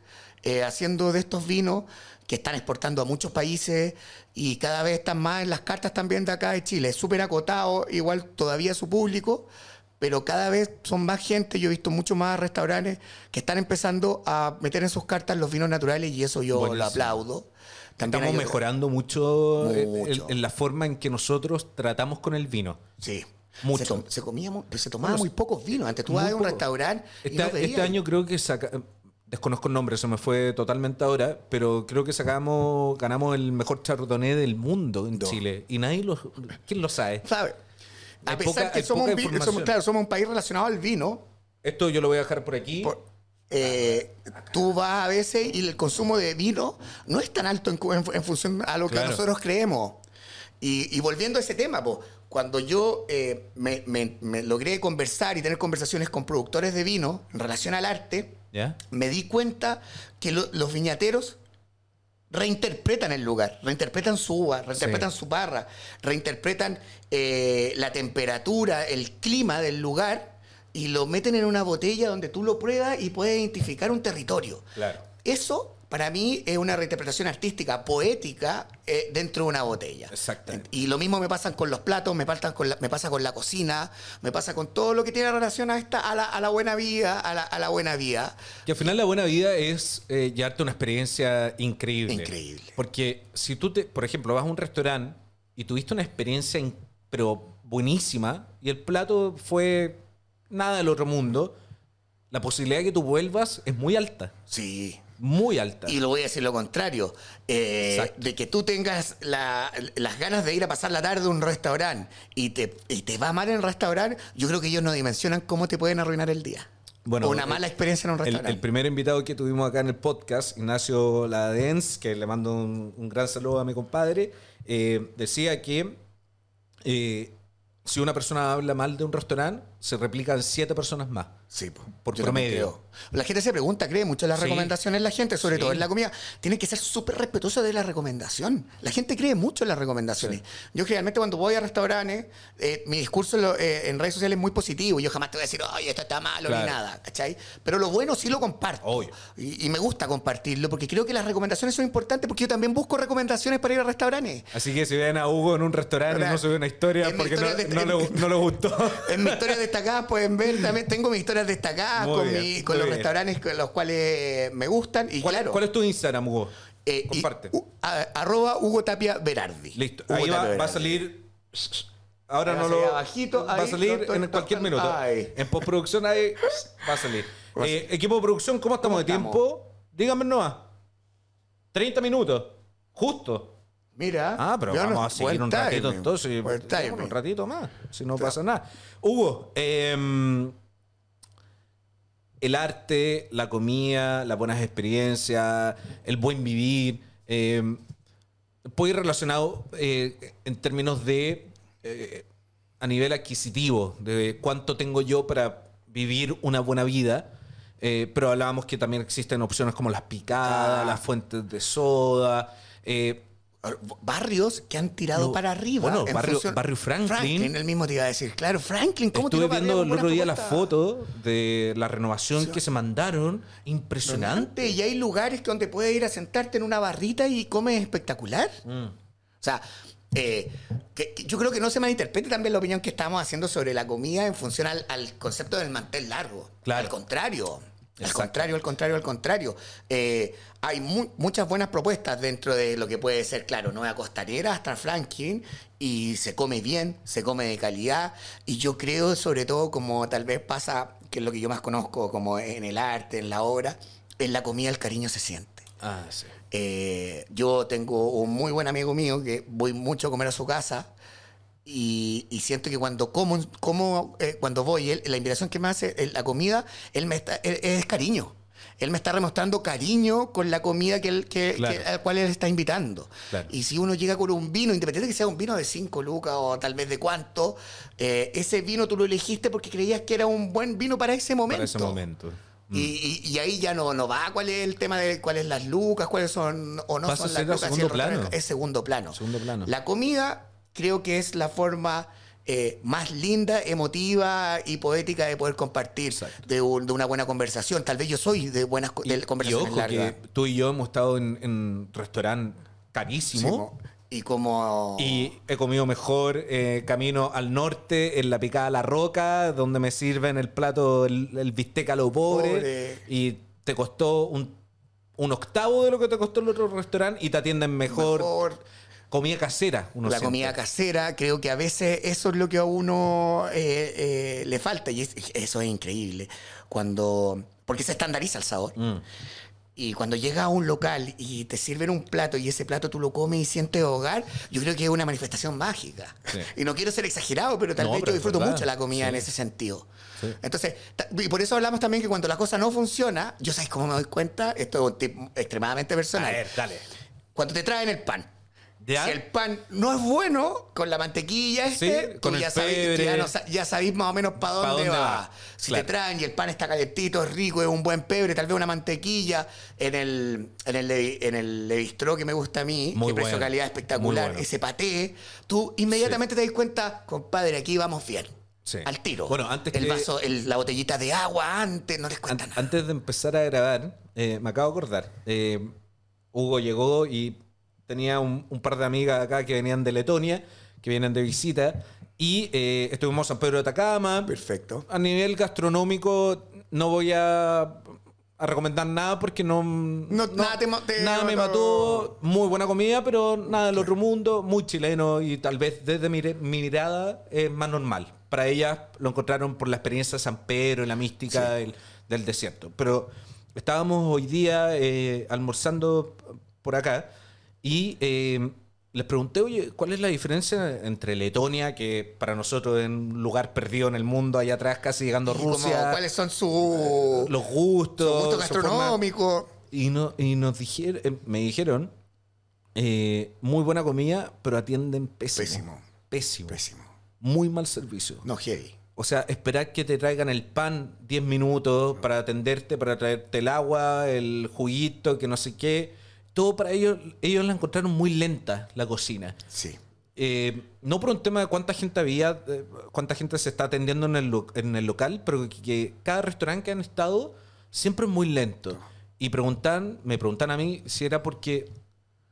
eh, haciendo de estos vinos que están exportando a muchos países y cada vez están más en las cartas también de acá de Chile. Es súper acotado, igual todavía su público, pero cada vez son más gente. Yo he visto muchos más restaurantes que están empezando a meter en sus cartas los vinos naturales y eso yo lo aplaudo. También Estamos mejorando mucho, en- Mucho. En, en la forma en que nosotros tratamos con el vino. Sí. Mucho. Se, se comía, se tomaba Bueno, muy pocos vinos. Antes tú vas a un restaurante y Este, este año creo que saca, desconozco el nombre, se me fue totalmente ahora, pero creo que sacamos, ganamos el mejor chardonnay del mundo en No. Chile. Y nadie lo, ¿quién lo sabe? ¿Sabes? A pesar poca- que somos un, vi- somos, claro, somos un país relacionado al vino, Esto yo lo voy a dejar por aquí. por- eh, tú vas a veces y el consumo de vino no es tan alto en, función a lo que Claro. nosotros creemos. Y, y volviendo a ese tema, po, cuando yo eh, me, me- me logré conversar y tener conversaciones con productores de vino en relación al arte, me di cuenta que lo- los viñateros reinterpretan el lugar, reinterpretan su uva, reinterpretan su barra, reinterpretan eh, la temperatura, el clima del lugar y lo meten en una botella donde tú lo pruebas y puedes identificar un territorio. Claro. Eso para mí es una reinterpretación artística, poética, eh, dentro de una botella. Exactamente. Y lo mismo me pasa con los platos, me pasa con la, me pasa con la cocina, me pasa con todo lo que tiene relación a, esta, a, la, a la buena vida, a la, a la buena vida. Que al final la buena vida es eh, llevarte una experiencia increíble. Increíble. Porque si tú, te, por ejemplo, vas a un restaurante y tuviste una experiencia pero buenísima y el plato fue nada del otro mundo, la posibilidad de que tú vuelvas es muy alta. Sí. Muy alta. Y lo voy a decir lo contrario, eh, de que tú tengas la- las ganas de ir a pasar la tarde a un restaurante y te, y te va mal en el restaurante, yo creo que ellos no dimensionan cómo te pueden arruinar el día. Bueno, o una mala experiencia en un El, restaurante. el primer invitado que tuvimos acá en el podcast, Ignacio Ladens, que le mando un, un gran saludo a mi compadre, eh, decía que eh, si una persona habla mal de un restaurante, se replican siete personas más. Sí, po. Por Yo promedio. La gente se pregunta, cree mucho en las Sí. recomendaciones la gente, sobre Sí. todo en la comida. Tiene que ser súper respetuosa de la recomendación. La gente cree mucho en las recomendaciones. Yo generalmente cuando voy a restaurantes, eh, mi discurso en, lo- eh, en redes sociales es muy positivo. Yo jamás te voy a decir, oye, esto está malo Claro. ni nada, ¿cachai? Pero lo bueno sí lo comparto. Obvio. Y, y me gusta compartirlo porque creo que las recomendaciones son importantes porque yo también busco recomendaciones para ir a restaurantes. Así que si ven a Hugo en un restaurante y no sube una historia mi porque historia no, de- no le, no le gustó. En mis historias destacadas pueden ver, también tengo mis destacadas Muy con, bien, mi- con muy los bien. restaurantes con los cuales me gustan. Y ¿Cuál, claro, cuál es tu Instagram, Hugo? eh, y- Comparte. u- a- arroba Hugo Tapia Berardi. Listo. Hugo Ahí va, va a salir. Ahora no lo. abajito, va a salir to- to- en cualquier to- minuto. ahí. En postproducción ahí va a salir. Eh, equipo de producción, ¿cómo estamos ¿Cómo de estamos? tiempo? Dígame nomás. 30 minutos. Justo. Mira. Ah, pero no- vamos a seguir un ratito timing, entonces. Un ratito más. Si no pasa nada. Hugo, em, el arte, la comida, las buenas experiencias, el buen vivir, em, puede ir relacionado eh, en términos de eh, a nivel adquisitivo, de cuánto tengo yo para vivir una buena vida. Eh, pero hablábamos que también existen opciones como las picadas, Ah. las fuentes de soda. eh, barrios que han tirado No, para arriba. bueno, en barrio- función- barrio Franklin. Franklin, el mismo te iba a decir. Claro, Franklin, ¿cómo Estuve viendo el otro día propuestas? fotos de la renovación que se mandaron. Impresionante. Y hay lugares que donde puedes ir a sentarte en una barrita y comes espectacular. Mm. O sea, eh, que- que yo creo que no se malinterprete también la opinión que estamos haciendo sobre la comida en función al, al concepto del mantel largo. Claro. Al contrario. Al contrario, al contrario, al contrario. Eh, hay mu- muchas buenas propuestas dentro de lo que puede ser, claro, Nueva Costanera hasta Franklin y se come bien, se come de calidad y yo creo, sobre todo, como tal vez pasa, que es lo que yo más conozco, como en el arte, en la obra, en la comida el cariño se siente. Ah, sí. Eh, yo tengo un muy buen amigo mío que voy mucho a comer a su casa y, y siento que cuando como, como eh, cuando voy, él, la invitación que me hace, la comida, él me está, él- es cariño. Él me está demostrando cariño con la comida que él, que, Claro. que- al cual él está invitando. Claro. Y si uno llega con un vino, independiente de que sea un vino de 5 lucas o tal vez de cuánto, eh, ese vino tú lo elegiste porque creías que era un buen vino para ese momento. Para ese momento. Y, y- y ahí ya no, no va cuál es el tema de cuáles las lucas, cuáles son o no son las lucas. segundo plano. Es segundo plano. Segundo plano. La comida creo que es la forma eh, más linda, emotiva y poética de poder compartir de, un- de una buena conversación. Tal vez yo soy de buenas co- de Y, y conversaciones ojo largas. que tú y yo hemos estado en, en restaurante carísimo. mo- y como... Y he comido mejor eh, camino al norte, en la picada La Roca, donde me sirven el plato, el, el bistec a lo pobre. Pobre. Y te costó un, un octavo de lo que te costó el otro restaurante y te atienden mejor. mejor Comida casera, uno la siente. comida casera, creo que a veces eso es lo que a uno eh, eh, le falta y es- eso es increíble. Cuando, porque se estandariza el sabor. Mm. Y cuando llega a un local y te sirven un plato y ese plato tú lo comes y sientes hogar, yo creo que es una manifestación mágica. Sí. Y no quiero ser exagerado, pero tal No, vez pero yo disfruto mucho la comida Sí. en ese sentido. Sí. Entonces, y por eso hablamos también que cuando la cosa no funciona, yo sabes cómo me doy cuenta, esto es extremadamente A personal. ver, dale. Cuando te traen el pan. ¿Ya? Si el pan no es bueno, con la mantequilla este, Sí, con el ya, sabéis, ya, no ya sabéis más o menos para dónde, dónde va. va. Si Claro. te traen y el pan está calentito, es rico, es un buen pebre, tal vez una mantequilla en el, en el, en el levistró que me gusta a mí, Muy que precio bueno. calidad espectacular, bueno. ese paté, tú inmediatamente te das cuenta, compadre, aquí vamos bien. Sí. Al tiro. Bueno, antes el que- vaso, el- la botellita de agua antes, no les cuenta An- nada. Antes de empezar a grabar, eh, me acabo de acordar. eh, Hugo llegó y tenía un, un par de amigas acá que venían de Letonia, que vienen de visita, y eh, estuvimos en San Pedro de Atacama. Perfecto. A nivel gastronómico, no voy a, a recomendar nada porque no. nada te ma- te nada me mató. Muy buena comida, pero nada del otro mundo. Muy chileno y tal vez desde mi, mi mirada es más normal. Para ellas lo encontraron por la experiencia de San Pedro la mística del, del desierto. Pero estábamos hoy día eh, almorzando por acá y eh, les pregunté, oye, ¿cuál es la diferencia entre Letonia, que para nosotros es un lugar perdido en el mundo, allá atrás, casi llegando a como, Rusia? ¿Cuáles son sus los gustos, su gusto su gastronómico? y, no, y nos dijeron, eh, me dijeron, eh, muy buena comida, pero atienden pésimo. Pésimo. Pésimo. Pésimo. Muy mal servicio. No heavy. O sea, esperar que te traigan el pan 10 minutos para atenderte, para traerte el agua, el juguito, que no sé qué. Todo para ellos, ellos la encontraron muy lenta, la cocina. Sí. Eh, no por un tema de cuánta gente había, eh, cuánta gente se está atendiendo en el, lo- en el local, pero que, que cada restaurante que han estado siempre es muy lento. Y preguntan, me preguntan a mí si era porque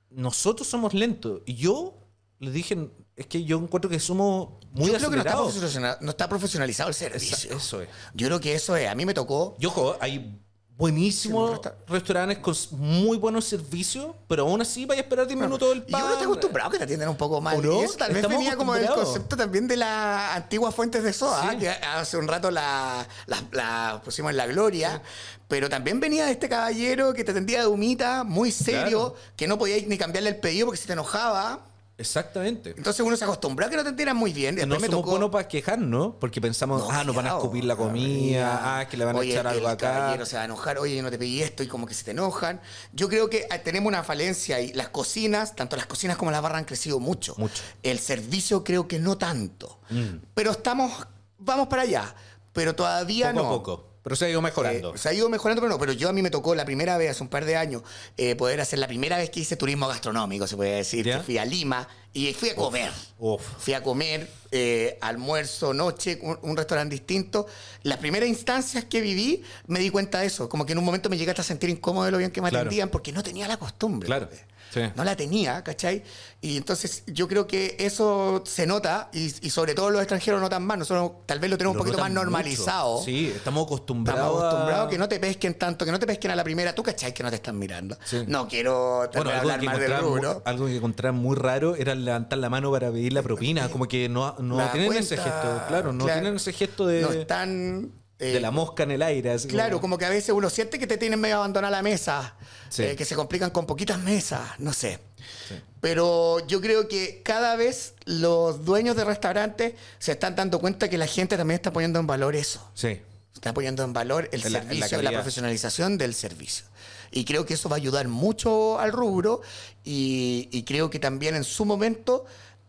nosotros somos lentos. Y yo les dije, es que yo encuentro que somos muy Yo creo que no está, no profesionalizado el Esa- servicio. eso es. Yo creo que eso es. A mí me tocó. Y ojo, hay buenísimos Sí, resta- restaurantes con muy buenos servicios, pero aún así vaya a esperar 10 minutos del Y pan. uno está acostumbrado que te atienden un poco mal. Y eso tal vez venía como del concepto también de las antiguas fuentes de soda, Sí. que hace un rato la, la- la pusimos en la gloria. Pero también venía de este caballero que te atendía de humita, muy serio, Claro. que no podías ni cambiarle el pedido porque se te enojaba. Exactamente. Entonces uno se acostumbró a que no te atendieran muy bien. Después no me somos tocó. buenos para quejarnos, porque pensamos, ah, nos van a escupir la comida, ah, que le van a echar algo acá. caballero se va a enojar, oye, yo no te pedí esto y como que se te enojan. Yo creo que eh, tenemos una falencia y las cocinas, tanto las cocinas como las barras han crecido mucho. Mucho. El servicio creo que no tanto. Mm. Pero estamos, vamos para allá. Pero todavía Poco a no. poco, Pero se ha ido mejorando. Eh, se ha ido mejorando, pero no. Pero yo a mí me tocó la primera vez, hace un par de años, eh, poder hacer la primera vez que hice turismo gastronómico, se puede decir. Fui a Lima y fui a comer. uf. Fui a comer, eh, almuerzo, noche, un, un restaurante distinto. Las primeras instancias que viví, me di cuenta de eso. Como que en un momento me llegaste a sentir incómodo de lo bien que me Claro. atendían porque no tenía la costumbre. Claro, pues. Sí. No la tenía, ¿cachai? Y entonces yo creo que eso se nota y, y sobre todo los extranjeros notan más. Nosotros tal vez lo tenemos Lo un poquito más normalizado. mucho. Sí, estamos acostumbrados. Estamos acostumbrados a- que no te pesquen tanto, que no te pesquen a la primera. Tú cachai que no te están mirando. Sí. No quiero Bueno, hablar más del rubro. algo que encontraba muy raro era levantar la mano para pedir la propina. Como que no, no tienen ese cuenta, gesto. Claro, no claro. tienen ese gesto de, No están. Eh, de la mosca en el aire. así Claro, como que a veces uno siente que te tienen medio abandonada la mesa, Sí. eh, que se complican con poquitas mesas, no sé. Pero yo creo que cada vez los dueños de restaurantes se están dando cuenta que la gente también está poniendo en valor eso. Sí. Está poniendo en valor el En la- servicio, la, profesionalización del servicio. Y creo que eso va a ayudar mucho al rubro y, y creo que también en su momento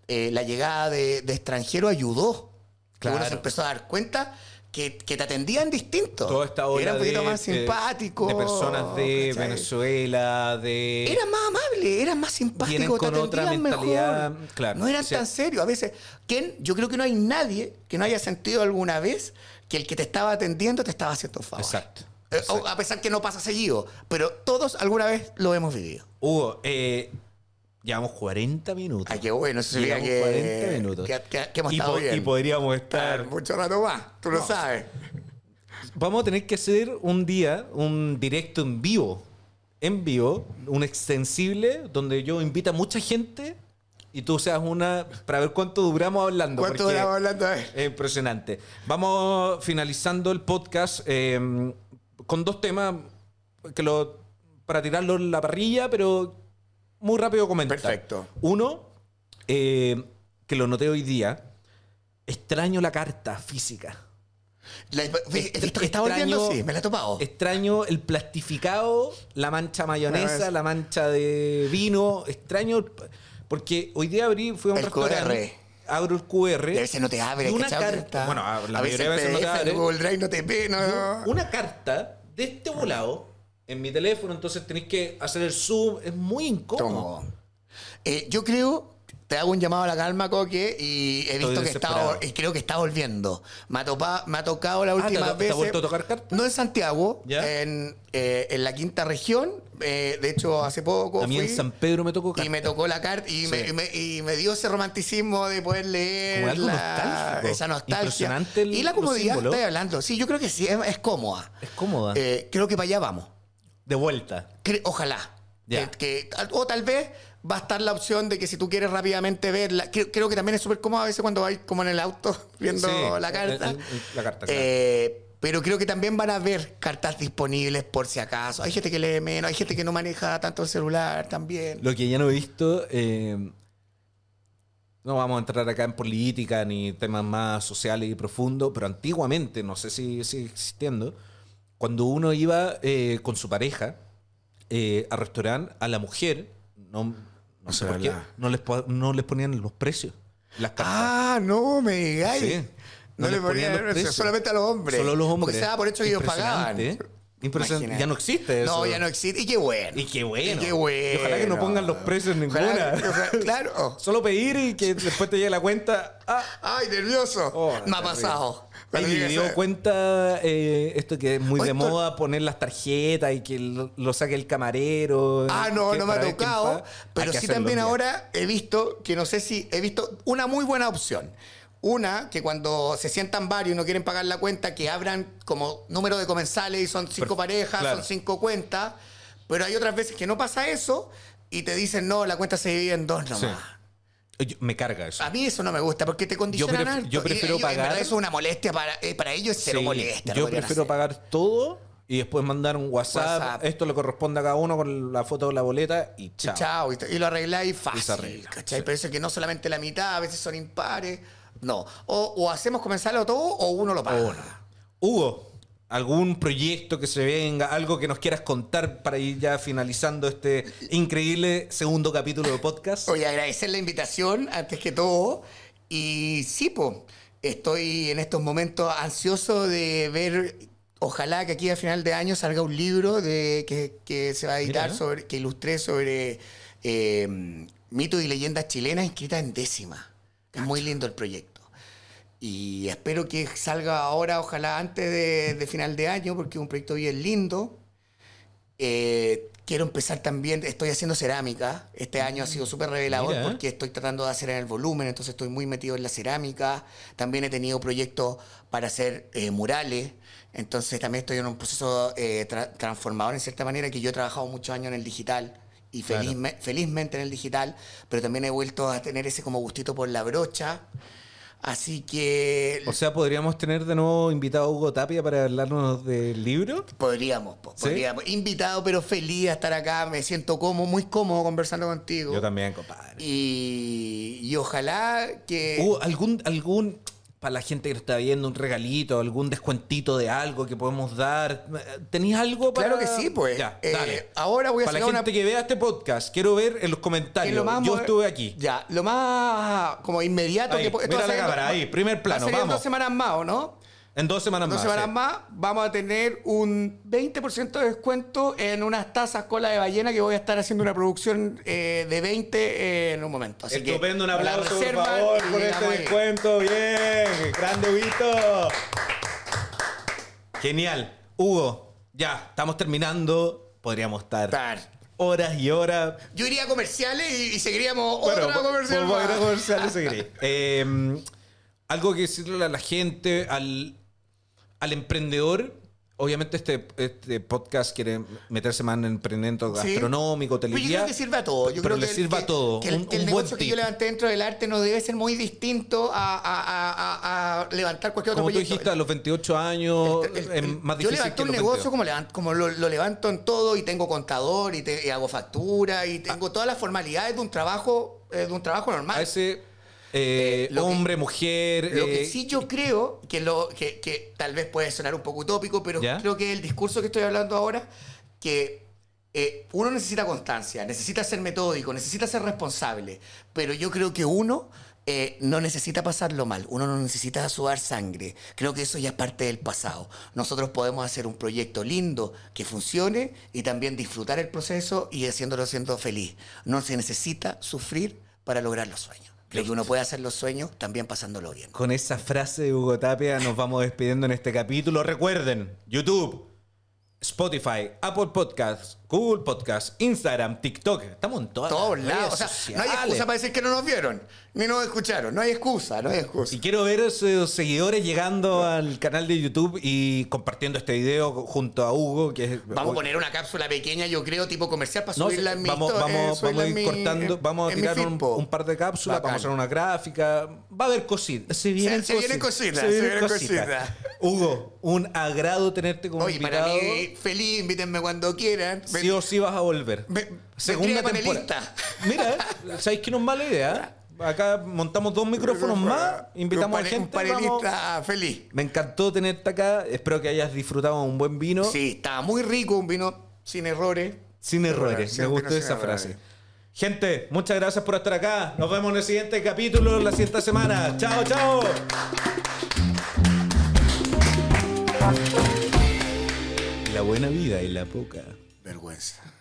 eh, la llegada de, de extranjeros ayudó. Que uno Claro. se empezó a dar cuenta que, que te atendían distinto. Toda esta ola era un poquito de, más eh, simpático. de personas de ¿cachai? Venezuela, de... Eran más amables, eran más con te otra atendían mentalidad, mejor. claro, no eran tan serios. A veces, ¿quién? yo creo que no hay nadie que no haya sentido alguna vez que el que te estaba atendiendo te estaba haciendo favor. Exacto. Eh, o- a pesar que no pasa seguido, pero todos alguna vez lo hemos vivido. Hugo, eh, llevamos 40 minutos. Ay, qué bueno, eso Llevamos que, 40 minutos. que, que- que hemos y, po- bien. y podríamos estar estar... mucho rato más, tú lo sabes. Vamos a tener que hacer un día un directo en vivo. En vivo, un extensible, donde yo invito a mucha gente y tú seas una para ver cuánto duramos hablando. ¿Cuánto duramos hablando Es impresionante. Vamos finalizando el podcast eh, con dos temas que lo, para tirarlo en la parrilla, pero muy rápido comentar. Perfecto. Uno, eh, que lo noté hoy día, extraño la carta física. La- Esto que está Extraño- volviendo, sí, me la he topado. Extraño el plastificado, la mancha mayonesa, la mancha de vino. Extraño. Porque hoy día abrí, fui a un El restaurante. QR. Abro el QR. Y a veces no te abre, y una carta. Bueno, la a veces mayoría de veces no te abre. Google Drive no te ve, no. Una carta de este volado en mi teléfono, entonces tenéis que hacer el zoom. Es muy incómodo. Eh, yo creo, te hago un llamado a la calma, Coque, y he visto que está, y creo que está volviendo. Me ha, topa- me ha tocado la Ah, ¿te última ha- te vez. vuelto a tocar carta? No en Santiago, en, eh, en la quinta región. eh, de hecho, hace poco A mí en San Pedro me tocó y carta. me tocó la carta y, me, y me- y me dio ese romanticismo de poder leer Como algo la- nostálgico. esa nostalgia. Impresionante el- y la comodidad, estoy hablando. Sí, yo creo que sí, es, es cómoda. Es cómoda. Creo que para allá vamos. De vuelta. Cre- Ojalá. Ya. Que- que- o tal vez va a estar la opción de que si tú quieres rápidamente verla, creo, creo que también es súper cómodo a veces cuando vais como en el auto viendo Sí, la carta. el- el- la carta, claro. Eh, pero creo que también van a haber cartas disponibles por si acaso. Hay gente que lee menos, hay gente que no maneja tanto el celular también. Lo que ya no he visto, eh, no vamos a entrar acá en política ni temas más sociales y profundos, pero antiguamente, no sé si sigue existiendo, cuando uno iba eh, con su pareja eh, al restaurante, a la mujer, no, no sé por qué, no les, no les ponían los precios. Las cartas. Ah, no me digáis. Sí. No, No le les ponían ponían los precio, precios. solamente a los hombres. Solo los hombres. Porque se por hecho que ellos pagaban. Impresionante, ¿eh? Impresionante. Imagínate. Ya no existe eso. No, ya no existe. Y qué bueno. Y qué bueno. Y qué bueno. Y ojalá que no pongan los precios en ninguna. ojalá- claro. Solo pedir y que después te llegue la cuenta. Ah, Ay, nervioso. Oh, me ha pasado. Me llega dio cuenta eh, esto que es muy Oye, de moda poner las tarjetas y que lo, lo saque el camarero. Ah, no, no me ha tocado. Pero sí también ahora he visto, que no sé si, he visto una muy buena opción. Una, que cuando se sientan varios y no quieren pagar la cuenta, que abran como número de comensales y son cinco Perfecto, parejas, claro. son cinco cuentas. Pero hay otras veces que no pasa eso y te dicen, no, la cuenta se divide en dos nomás. Sí. Yo- me carga eso. A mí eso no me gusta porque te condicionan pref- yo Y prefiero ellos, pagar- eso es una molestia para, eh, para ellos, es cero Sí, molestia. Yo prefiero hacer. pagar todo y después mandar un WhatsApp. WhatsApp. Esto le corresponde a cada uno con la foto de la boleta y chao. Chao, y, y lo arregláis fácil. se arregla, ¿cachai? sí. Pero eso es que no solamente la mitad, a veces son impares. No. O, o hacemos comenzarlo todo o uno lo paga. Uno. Hugo, ¿algún proyecto que se venga? ¿Algo que nos quieras contar para ir ya finalizando este increíble segundo capítulo de podcast? Oye, agradecer la invitación antes que todo. Y sí, po, estoy en estos momentos ansioso de ver ojalá que aquí a final de año salga un libro de, que, que se va a editar, Mira. sobre, que ilustre sobre eh, mitos y leyendas chilenas escritas en décima. Es muy lindo el proyecto. Y espero que salga ahora, ojalá antes de, de final de año, porque es un proyecto bien lindo. Eh, quiero empezar también, estoy haciendo cerámica. Este año ha sido súper revelador Mira. porque estoy tratando de hacer en el volumen, entonces estoy muy metido en la cerámica. También he tenido proyectos para hacer eh, murales. Entonces también estoy en un proceso eh, tra- transformador en cierta manera, que yo he trabajado muchos años en el digital y Claro. felizme- felizmente en el digital, pero también he vuelto a tener ese como gustito por la brocha. Así que O sea, podríamos tener de nuevo invitado a Hugo Tapia para hablarnos del libro. Podríamos, po, ¿Sí? podríamos. Invitado, pero feliz de estar acá. Me siento cómodo, muy cómodo conversando contigo. Yo también, compadre. Y, y ojalá que. Hugo, algún, algún, para la gente que lo está viendo, un regalito, algún descuentito de algo que podemos dar. ¿Tenéis algo para...? Claro que sí, pues. Ya, Eh, dale. ahora voy a Para la una- gente que vea este podcast, quiero ver en los comentarios. lo más Yo estuve aquí. Ya, lo más como inmediato Ahí, que esto mira va la cámara, ahí, primer plano, va a vamos. dos semanas más, ¿o no? En dos semanas dos más. semanas sí. más vamos a tener un 20% de descuento en unas tazas cola de ballena que voy a estar haciendo una producción eh, de 20 en un momento. Así que Estupendo, un la aplauso, por favor, por este descuento. Bien, grande Huguito. Genial. Hugo, ya, estamos terminando. Podríamos estar horas y horas. Yo iría a comerciales y, y seguiríamos Bueno, otra comercial más. a comerciales. Eh, algo que decirle a la gente, al, al emprendedor. Obviamente este, este podcast quiere meterse más en emprendimiento Sí. gastronómico, Pero yo creo que sirve a todo. Yo pero creo le que, sirve que- a todo. Que el, Un- que el un negocio que yo levanté dentro del arte no debe ser muy distinto a, a- a- a- a levantar cualquier otro Como tú proyecto. dijiste, a los 28 años El- el- es el- más yo difícil levanto que un negocio 22. como, levanto- como lo, lo levanto en todo y tengo contador y, te- y hago factura y tengo todas las formalidades de un trabajo eh, de un trabajo normal. a ese eh, Eh, que- hombre, mujer. Lo que eh, sí yo creo, que, lo, que, que tal vez puede sonar un poco utópico, pero ¿Ya? creo que el discurso que estoy hablando ahora, que uno necesita constancia, necesita ser metódico, necesita ser responsable, pero yo creo que uno eh, no necesita pasarlo mal, uno no necesita sudar sangre. Creo que eso ya es parte del pasado. Nosotros podemos hacer un proyecto lindo que funcione y también disfrutar el proceso y haciéndolo siendo feliz. No se necesita sufrir para lograr los sueños. Creo que uno puede hacer los sueños también pasándolo bien. Con esa frase de Hugo Tapia nos vamos despidiendo en este capítulo. Recuerden, YouTube, Spotify, Apple Podcasts, Google Podcasts, Instagram, TikTok. Estamos en todas todos las lados. redes O sea, no hay excusa para decir que no nos vieron, ni nos escucharon. No hay excusa, no hay excusa. Y quiero ver esos seguidores llegando al canal de YouTube y compartiendo este video junto a Hugo, que es- Vamos a poner una cápsula pequeña, yo creo, tipo comercial para No, subirla en mi vamos, eh, vamos, a ir mi- cortando, en- vamos a tirar un, par de cápsulas, Bacán. vamos a hacer una gráfica. Va a haber cositas. Se vienen se cositas, se vienen cositas. Hugo, un agrado tenerte como Oye, para invitado. mí, feliz, invítenme cuando quieran. Sí o sí vas a volver. Me- Segunda temporada. Mira, ¿sabéis que no es mala idea? Acá montamos dos micrófonos más, invitamos a gente. Un vamos. panelista feliz. Me encantó tenerte acá. Espero que hayas disfrutado un buen vino. Sí, estaba muy rico, un vino sin errores. Sin errores. Me gustó esa errores. frase. Gente, muchas gracias por estar acá. Nos vemos en el siguiente capítulo, la siguiente semana. Chao, chao. La buena vida y la poca. Vergüenza.